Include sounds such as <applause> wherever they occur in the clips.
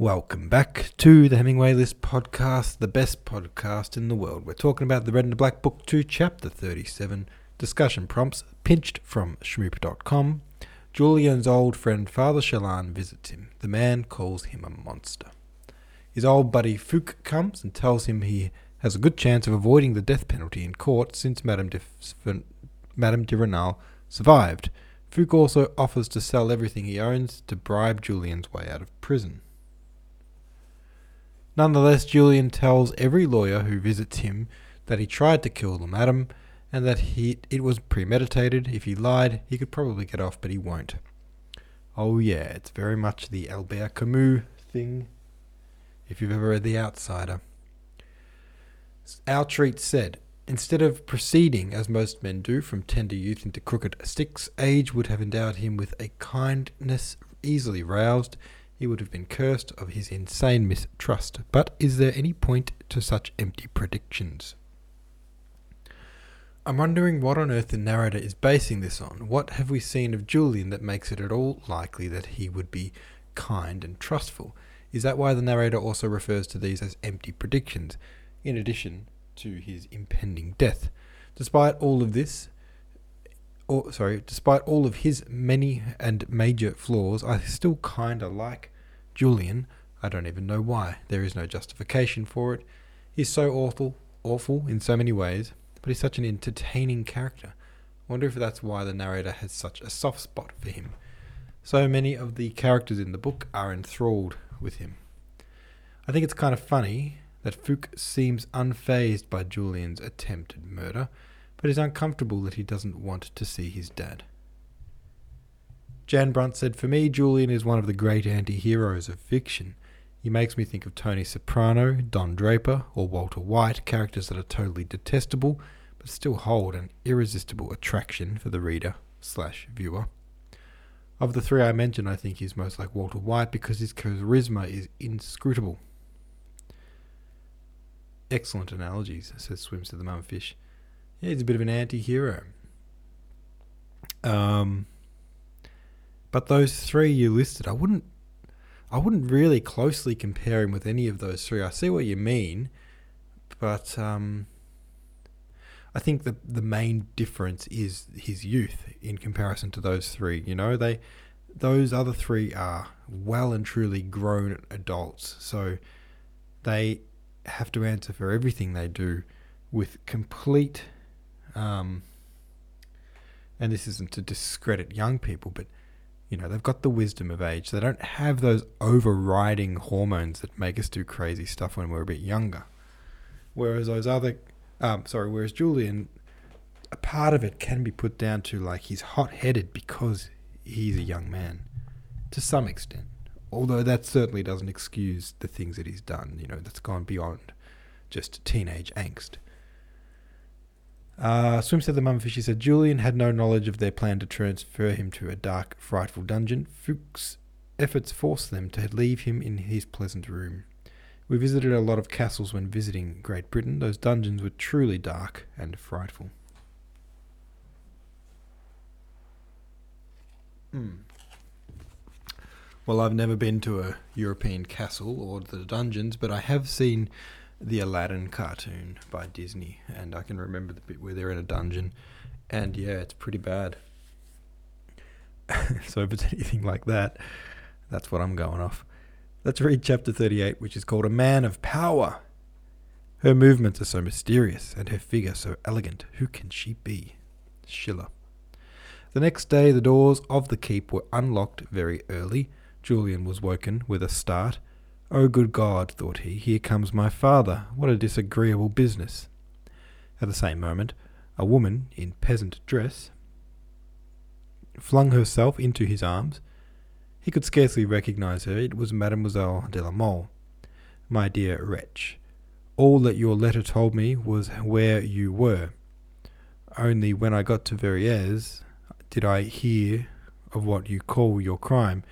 Welcome back to the Hemingway List podcast, the best podcast in the world. We're talking about the Red and the Black Book 2, Chapter 37, discussion prompts pinched from shmoop.com. Julian's old friend Father Chelan visits him. The man calls him a monster. His old buddy Fouque comes and tells him he has a good chance of avoiding the death penalty in court since Madame de, Madame de Renal survived. Fouque also offers to sell everything he owns to bribe Julian's way out of prison. Nonetheless, Julian tells every lawyer who visits him that he tried to kill the madam and that he it was premeditated. If he lied, he could probably get off, but he won't. Oh yeah, it's very much the Albert Camus thing. If you've ever read The Outsider. Outreach said, instead of proceeding, as most men do, from tender youth into crooked sticks, age would have endowed him with a kindness easily roused he would have been cursed of his insane mistrust. But is there any point to such empty predictions? I'm wondering what on earth the narrator is basing this on. What have we seen of Julian that makes it at all likely that he would be kind and trustful? Is that why the narrator also refers to these as empty predictions, in addition to his impending death? Despite all of this, or sorry, despite all of his many and major flaws, I still kinda like Julian. I don't even know why. There is no justification for it. He's so awful, awful in so many ways, but he's such an entertaining character. I wonder if that's why the narrator has such a soft spot for him. So many of the characters in the book are enthralled with him. I think it's kind of funny that Fouque seems unfazed by Julian's attempted murder but is uncomfortable that he doesn't want to see his dad. Jan Brunt said, For me, Julian is one of the great anti heroes of fiction. He makes me think of Tony Soprano, Don Draper, or Walter White, characters that are totally detestable, but still hold an irresistible attraction for the reader slash viewer. Of the three I mentioned, I think he's most like Walter White because his charisma is inscrutable. Excellent analogies, says Swims to the Mumfish. Yeah, he's a bit of an anti-hero. Um, but those three you listed, I wouldn't, I wouldn't really closely compare him with any of those three. I see what you mean, but um, I think the the main difference is his youth in comparison to those three. You know, they those other three are well and truly grown adults, so they have to answer for everything they do with complete um, and this isn't to discredit young people, but you know they've got the wisdom of age. They don't have those overriding hormones that make us do crazy stuff when we're a bit younger. Whereas those other, um, sorry, whereas Julian, a part of it can be put down to like he's hot-headed because he's a young man, to some extent. Although that certainly doesn't excuse the things that he's done. You know, that's gone beyond just teenage angst. Uh, Swim said the mumfish. said Julian had no knowledge of their plan to transfer him to a dark, frightful dungeon. Fouque's efforts forced them to leave him in his pleasant room. We visited a lot of castles when visiting Great Britain. Those dungeons were truly dark and frightful. Hmm. Well, I've never been to a European castle or the dungeons, but I have seen the Aladdin cartoon by Disney, and I can remember the bit where they're in a dungeon, and yeah, it's pretty bad. <laughs> so if it's anything like that, that's what I'm going off. Let's read chapter 38, which is called A Man of Power. Her movements are so mysterious, and her figure so elegant. Who can she be? Schiller. The next day, the doors of the keep were unlocked very early. Julian was woken with a start Oh, good God, thought he, here comes my father. What a disagreeable business. At the same moment, a woman in peasant dress flung herself into his arms. He could scarcely recognize her. It was Mademoiselle de la Mole. My dear wretch, all that your letter told me was where you were. Only when I got to Verrières did I hear of what you call your crime,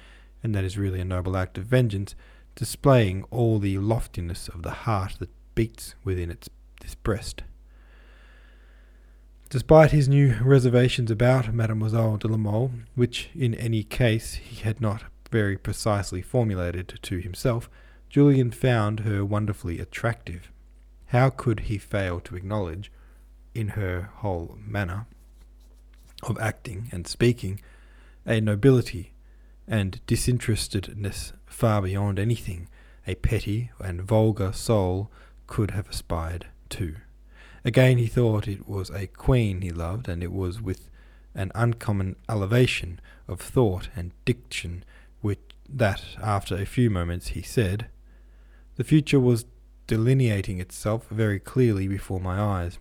and that is really a noble act of vengeance displaying all the loftiness of the heart that beats within its this breast. Despite his new reservations about Mademoiselle de la Mole, which in any case he had not very precisely formulated to himself, Julian found her wonderfully attractive. How could he fail to acknowledge, in her whole manner of acting and speaking, a nobility and disinterestedness far beyond anything a petty and vulgar soul could have aspired to? Again he thought it was a queen he loved, and it was with an uncommon elevation of thought and diction which that after a few moments he said, The future was delineating itself very clearly before my eyes.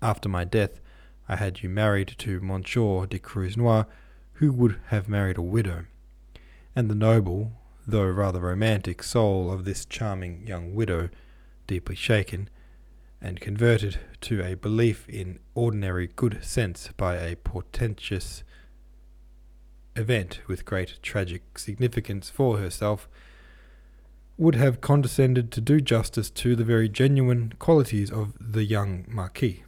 After my death, I had you married to Monsieur de Croisenois, who would have married a widow. And the noble, though rather romantic, soul of this charming young widow, deeply shaken, and converted to a belief in ordinary good sense by a portentous event with great tragic significance for herself, would have condescended to do justice to the very genuine qualities of the young Marquis.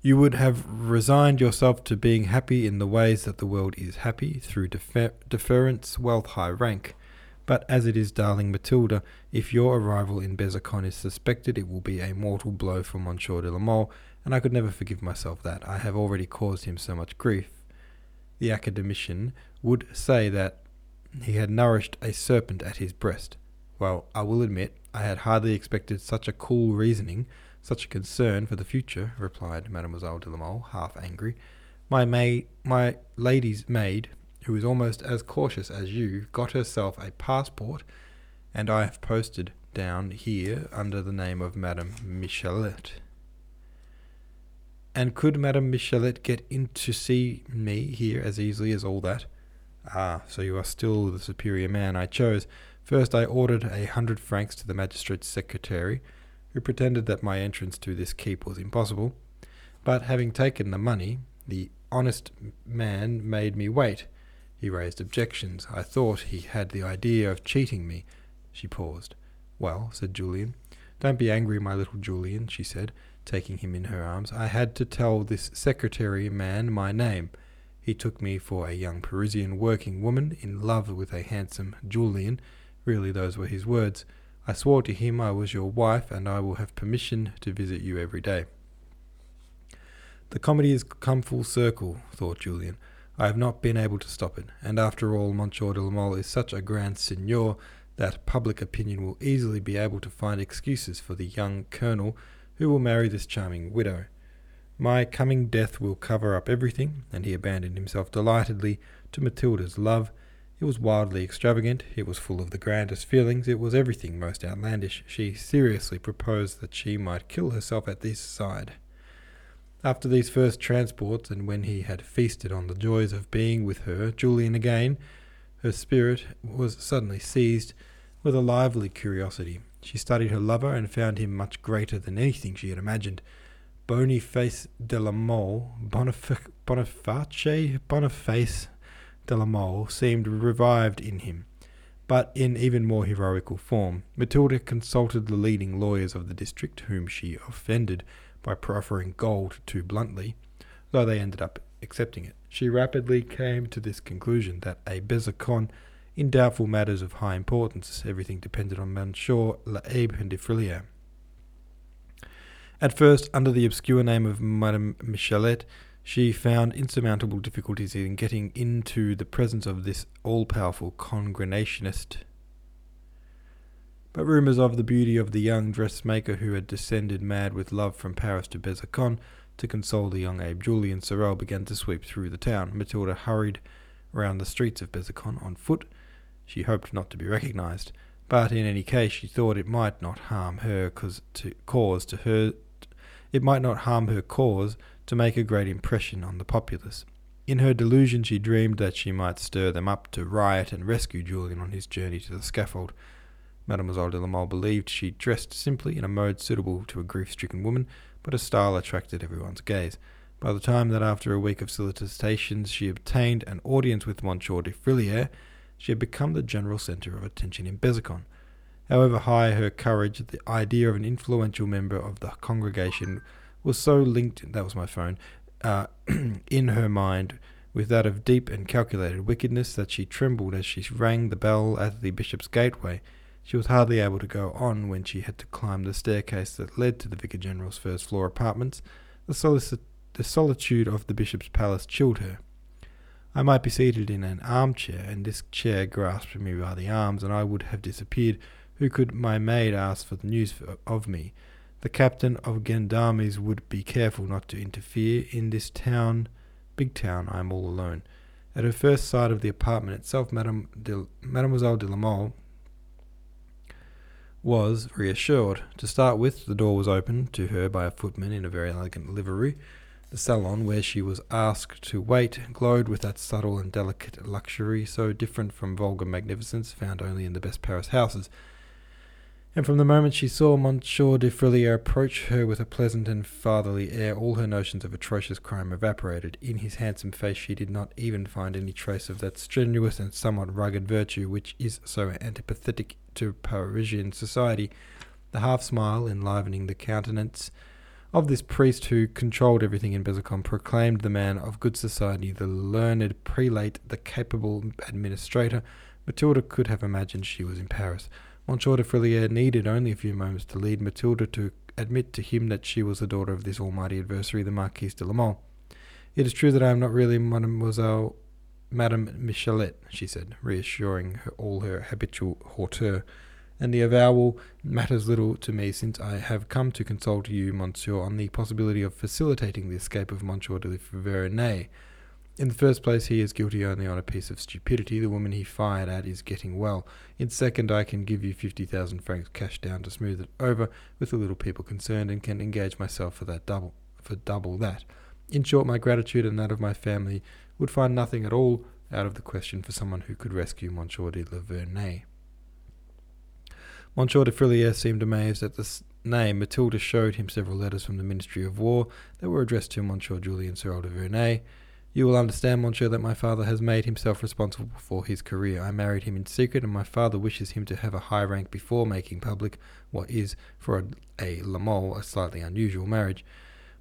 You would have resigned yourself to being happy in the ways that the world is happy, through defer- deference, wealth, high rank. But as it is, darling Matilda, if your arrival in Besançon is suspected, it will be a mortal blow for Monsieur de la Mole, and I could never forgive myself that. I have already caused him so much grief the academician would say that he had nourished a serpent at his breast. Well, I will admit I had hardly expected such a cool reasoning, such a concern for the future, replied Mademoiselle de la Mole, half angry. My maid, my lady's maid, who is almost as cautious as you, got herself a passport, and I have posted down here under the name of Madame Michelet. And could Madame Michelet get in to see me here as easily as all that? Ah, so you are still the superior man I chose. First I ordered a hundred francs to the magistrate's secretary, who pretended that my entrance to this keep was impossible. But having taken the money, the honest man made me wait. He raised objections. I thought he had the idea of cheating me. She paused. Well, said Julian. Don't be angry, my little Julian, she said taking him in her arms, I had to tell this secretary man my name. He took me for a young Parisian working woman in love with a handsome Julian. Really, those were his words. I swore to him I was your wife, and I will have permission to visit you every day. The comedy has come full circle, thought Julian. I have not been able to stop it, and after all, Monsieur de la Mole is such a grand seigneur that public opinion will easily be able to find excuses for the young colonel who will marry this charming widow. My coming death will cover up everything, and he abandoned himself delightedly to Matilda's love. It was wildly extravagant, it was full of the grandest feelings, it was everything most outlandish. She seriously proposed that she might kill herself at this side. After these first transports, and when he had feasted on the joys of being with her, Julian again, her spirit was suddenly seized with a lively curiosity. She studied her lover and found him much greater than anything she had imagined. Boniface de la Mole, Bonif- Boniface, Boniface de la Mole seemed revived in him, but in even more heroical form. Matilda consulted the leading lawyers of the district, whom she offended by proffering gold too bluntly, though they ended up accepting it. She rapidly came to this conclusion that a Besançon in doubtful matters of high importance, everything depended on Monsieur l'Abbe de Frilair. At first, under the obscure name of Madame Michelet, she found insurmountable difficulties in getting into the presence of this all powerful congregationist. But rumours of the beauty of the young dressmaker who had descended mad with love from Paris to Besançon to console the young Abbé Julian Sorel began to sweep through the town. Matilda hurried round the streets of Besançon on foot, she hoped not to be recognized, but in any case she thought it might not harm her cause to, cause to her it might not harm her cause to make a great impression on the populace. In her delusion she dreamed that she might stir them up to riot and rescue Julian on his journey to the scaffold. Mademoiselle de la Mole believed she dressed simply in a mode suitable to a grief-stricken woman, but her style attracted everyone's gaze. By the time that after a week of solicitations she obtained an audience with Monsieur de Frilair, she had become the general centre of attention in Besançon. However high her courage, the idea of an influential member of the congregation was so linked, that was my phone, uh, <clears throat> in her mind with that of deep and calculated wickedness that she trembled as she rang the bell at the bishop's gateway. She was hardly able to go on when she had to climb the staircase that led to the vicar general's first floor apartments. The, solici- the solitude of the bishop's palace chilled her. I might be seated in an armchair, and this chair grasped me by the arms, and I would have disappeared. Who could my maid ask for the news of me? The captain of gendarmes would be careful not to interfere. In this town, big town, I am all alone. At her first sight of the apartment itself, Madame de, Mademoiselle de la Mole was reassured. To start with, the door was opened to her by a footman in a very elegant livery. The salon, where she was asked to wait, glowed with that subtle and delicate luxury so different from vulgar magnificence found only in the best Paris houses and from the moment she saw Monsieur de Frilair approach her with a pleasant and fatherly air, all her notions of atrocious crime evaporated. In his handsome face she did not even find any trace of that strenuous and somewhat rugged virtue which is so antipathetic to Parisian society. The half smile enlivening the countenance of this priest who controlled everything in Besançon proclaimed the man of good society, the learned prelate, the capable administrator. Matilda could have imagined she was in Paris. Monsieur de Frilair needed only a few moments to lead Matilda to admit to him that she was the daughter of this almighty adversary, the Marquise de la Mole. It is true that I am not really Mademoiselle Madame Michelet, she said, reassuring her, all her habitual hauteur, and the avowal matters little to me since I have come to consult you, Monsieur, on the possibility of facilitating the escape of Monsieur de Verneuil, in the first place, he is guilty only on a piece of stupidity. The woman he fired at is getting well. In second, I can give you 50,000 francs cash down to smooth it over with the little people concerned and can engage myself for that double for double that. In short, my gratitude and that of my family would find nothing at all out of the question for someone who could rescue Monsieur de la Verneuil. Monsieur de Frilair seemed amazed at this name. Matilda showed him several letters from the Ministry of War that were addressed to Monsieur Julien Sorel de Verneuil. You will understand, monsieur, that my father has made himself responsible for his career. I married him in secret, and my father wishes him to have a high rank before making public what is, for a, a La Mole, a slightly unusual marriage.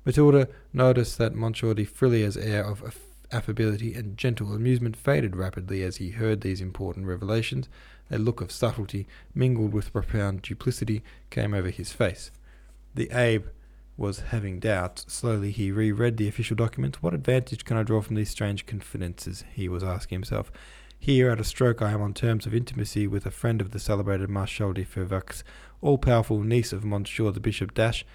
Matilda noticed that Monsieur de Frilair's air of affability and gentle amusement faded rapidly as he heard these important revelations. A look of subtlety, mingled with profound duplicity, came over his face. The Abbé was having doubts. Slowly he reread the official document. What advantage can I draw from these strange confidences? he was asking himself. Here, at a stroke, I am on terms of intimacy with a friend of the celebrated Marshal de Fervaques, all powerful niece of Monsieur the Bishop Dash,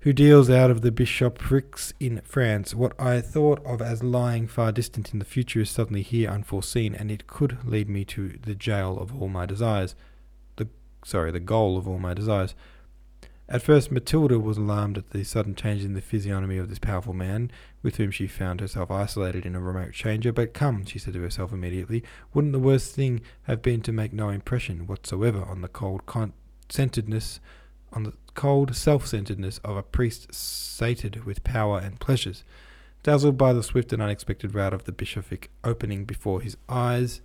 who deals out of the bishoprics in France. What I thought of as lying far distant in the future is suddenly here unforeseen, and it could lead me to the jail of all my desires. The sorry, the goal of all my desires. At first, Matilda was alarmed at the sudden change in the physiognomy of this powerful man, with whom she found herself isolated in a remote chamber. But come, she said to herself immediately, wouldn't the worst thing have been to make no impression whatsoever on the cold centeredness, on the cold self-centeredness of a priest sated with power and pleasures? Dazzled by the swift and unexpected rout of the bishopric opening before his eyes,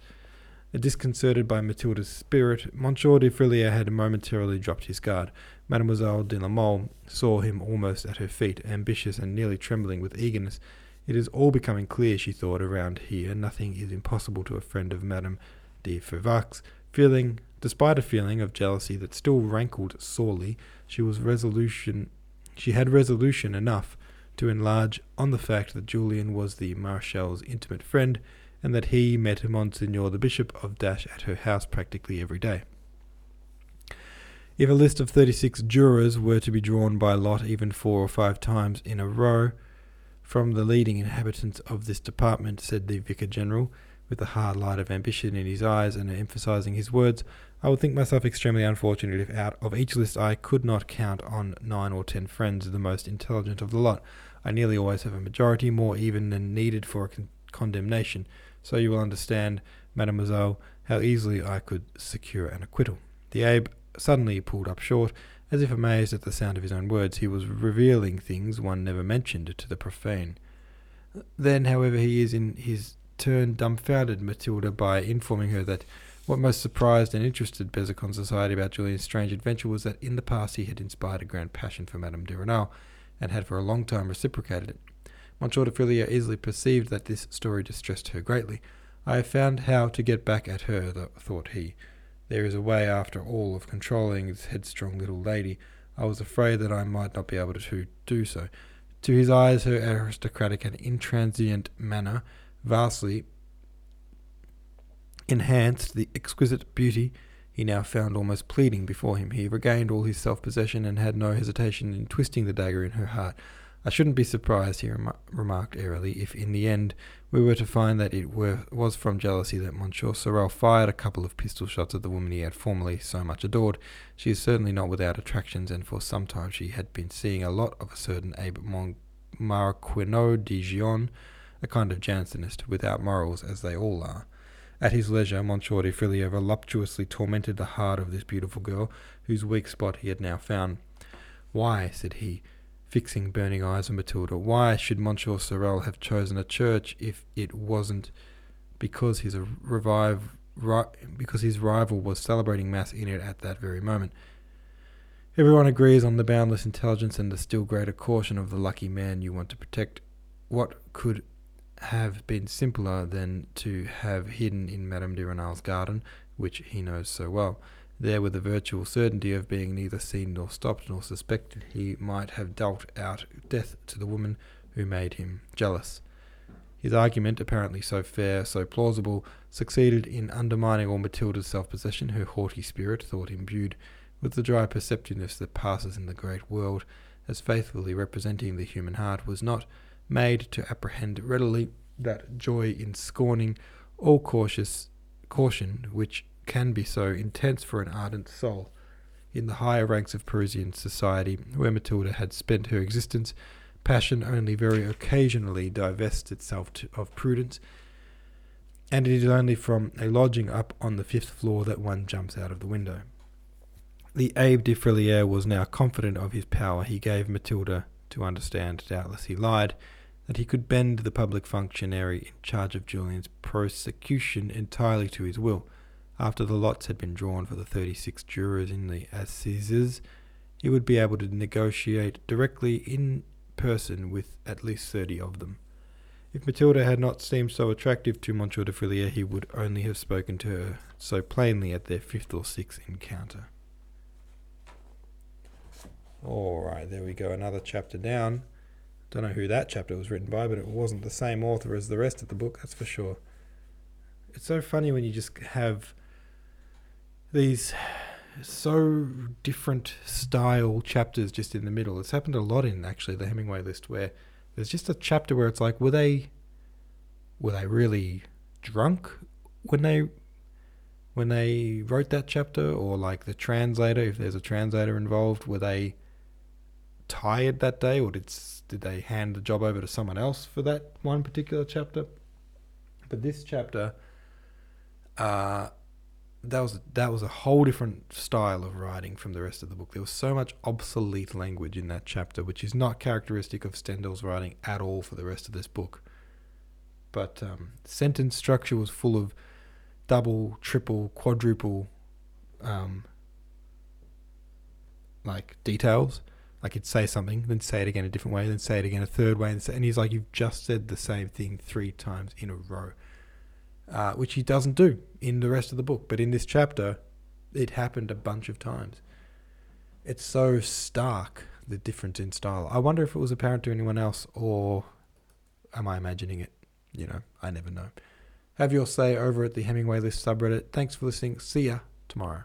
Disconcerted by Matilda's spirit, Monsieur de Frilair had momentarily dropped his guard. Mademoiselle de la Mole saw him almost at her feet, ambitious and nearly trembling with eagerness. It is all becoming clear, she thought, around here. Nothing is impossible to a friend of Madame de Fervaques. Feeling, despite a feeling of jealousy that still rankled sorely, she was resolution. She had resolution enough to enlarge on the fact that Julien was the Marechal's intimate friend and that he met Monsignor the Bishop of Dash at her house practically every day. If a list of 36 jurors were to be drawn by lot even four or five times in a row from the leading inhabitants of this department, said the Vicar General, with the hard light of ambition in his eyes and emphasizing his words, I would think myself extremely unfortunate if out of each list I could not count on nine or ten friends of the most intelligent of the lot. I nearly always have a majority, more even than needed for a con- condemnation so you will understand, mademoiselle, how easily I could secure an acquittal. The Abbé suddenly he pulled up short, as if amazed at the sound of his own words. He was revealing things one never mentioned to the profane. Then, however, he is in his turn dumbfounded Matilda by informing her that what most surprised and interested Besançon society about Julien's strange adventure was that in the past he had inspired a grand passion for Madame de Renal, and had for a long time reciprocated it. Monsieur de Frilair easily perceived that this story distressed her greatly. I have found how to get back at her, thought he. There is a way, after all, of controlling this headstrong little lady. I was afraid that I might not be able to do so. To his eyes, her aristocratic and intransient manner vastly enhanced the exquisite beauty he now found almost pleading before him. He regained all his self possession and had no hesitation in twisting the dagger in her heart. I shouldn't be surprised, he rem- remarked airily, if in the end we were to find that it were, was from jealousy that Monsieur Sorel fired a couple of pistol shots at the woman he had formerly so much adored. She is certainly not without attractions, and for some time she had been seeing a lot of a certain Abbé Marquinot de Gion, a kind of Jansenist, without morals, as they all are. At his leisure, Monsieur de Frilair voluptuously tormented the heart of this beautiful girl, whose weak spot he had now found. Why, said he, fixing burning eyes on Matilda, why should Monsieur Sorel have chosen a church if it wasn't because his revive, ri- because his rival was celebrating mass in it at that very moment? Everyone agrees on the boundless intelligence and the still greater caution of the lucky man you want to protect. What could have been simpler than to have hidden in Madame de Renal's garden, which he knows so well. There, with the virtual certainty of being neither seen nor stopped nor suspected, he might have dealt out death to the woman who made him jealous. His argument, apparently so fair, so plausible, succeeded in undermining all Matilda's self possession, her haughty spirit, thought imbued with the dry perceptiveness that passes in the great world, as faithfully representing the human heart, was not made to apprehend readily that joy in scorning all cautious caution which can be so intense for an ardent soul. In the higher ranks of Parisian society, where Matilda had spent her existence, passion only very occasionally divests itself to, of prudence, and it is only from a lodging up on the fifth floor that one jumps out of the window. The Abbe de Frilair was now confident of his power. He gave Matilda to understand, doubtless he lied, that he could bend the public functionary in charge of Julian's prosecution entirely to his will. After the lots had been drawn for the 36 jurors in the assizes, he would be able to negotiate directly in person with at least 30 of them. If Matilda had not seemed so attractive to Monsieur de Frilair, he would only have spoken to her so plainly at their fifth or sixth encounter. All right, there we go, another chapter down. Don't know who that chapter was written by, but it wasn't the same author as the rest of the book, that's for sure. It's so funny when you just have these so different style chapters just in the middle. It's happened a lot in actually the Hemingway list where there's just a chapter where it's like, were they were they really drunk when they when they wrote that chapter or like the translator if there's a translator involved were they tired that day, or did did they hand the job over to someone else for that one particular chapter? But this chapter, uh, that was that was a whole different style of writing from the rest of the book. There was so much obsolete language in that chapter, which is not characteristic of Stendhal's writing at all for the rest of this book. But um, sentence structure was full of double, triple, quadruple, um, like details like he'd say something, then say it again a different way, then say it again a third way, and, say, and he's like, "You've just said the same thing three times in a row," uh, which he doesn't do in the rest of the book. But in this chapter, it happened a bunch of times. It's so stark the difference in style. I wonder if it was apparent to anyone else, or am I imagining it? You know, I never know. Have your say over at the Hemingway List subreddit. Thanks for listening. See ya tomorrow.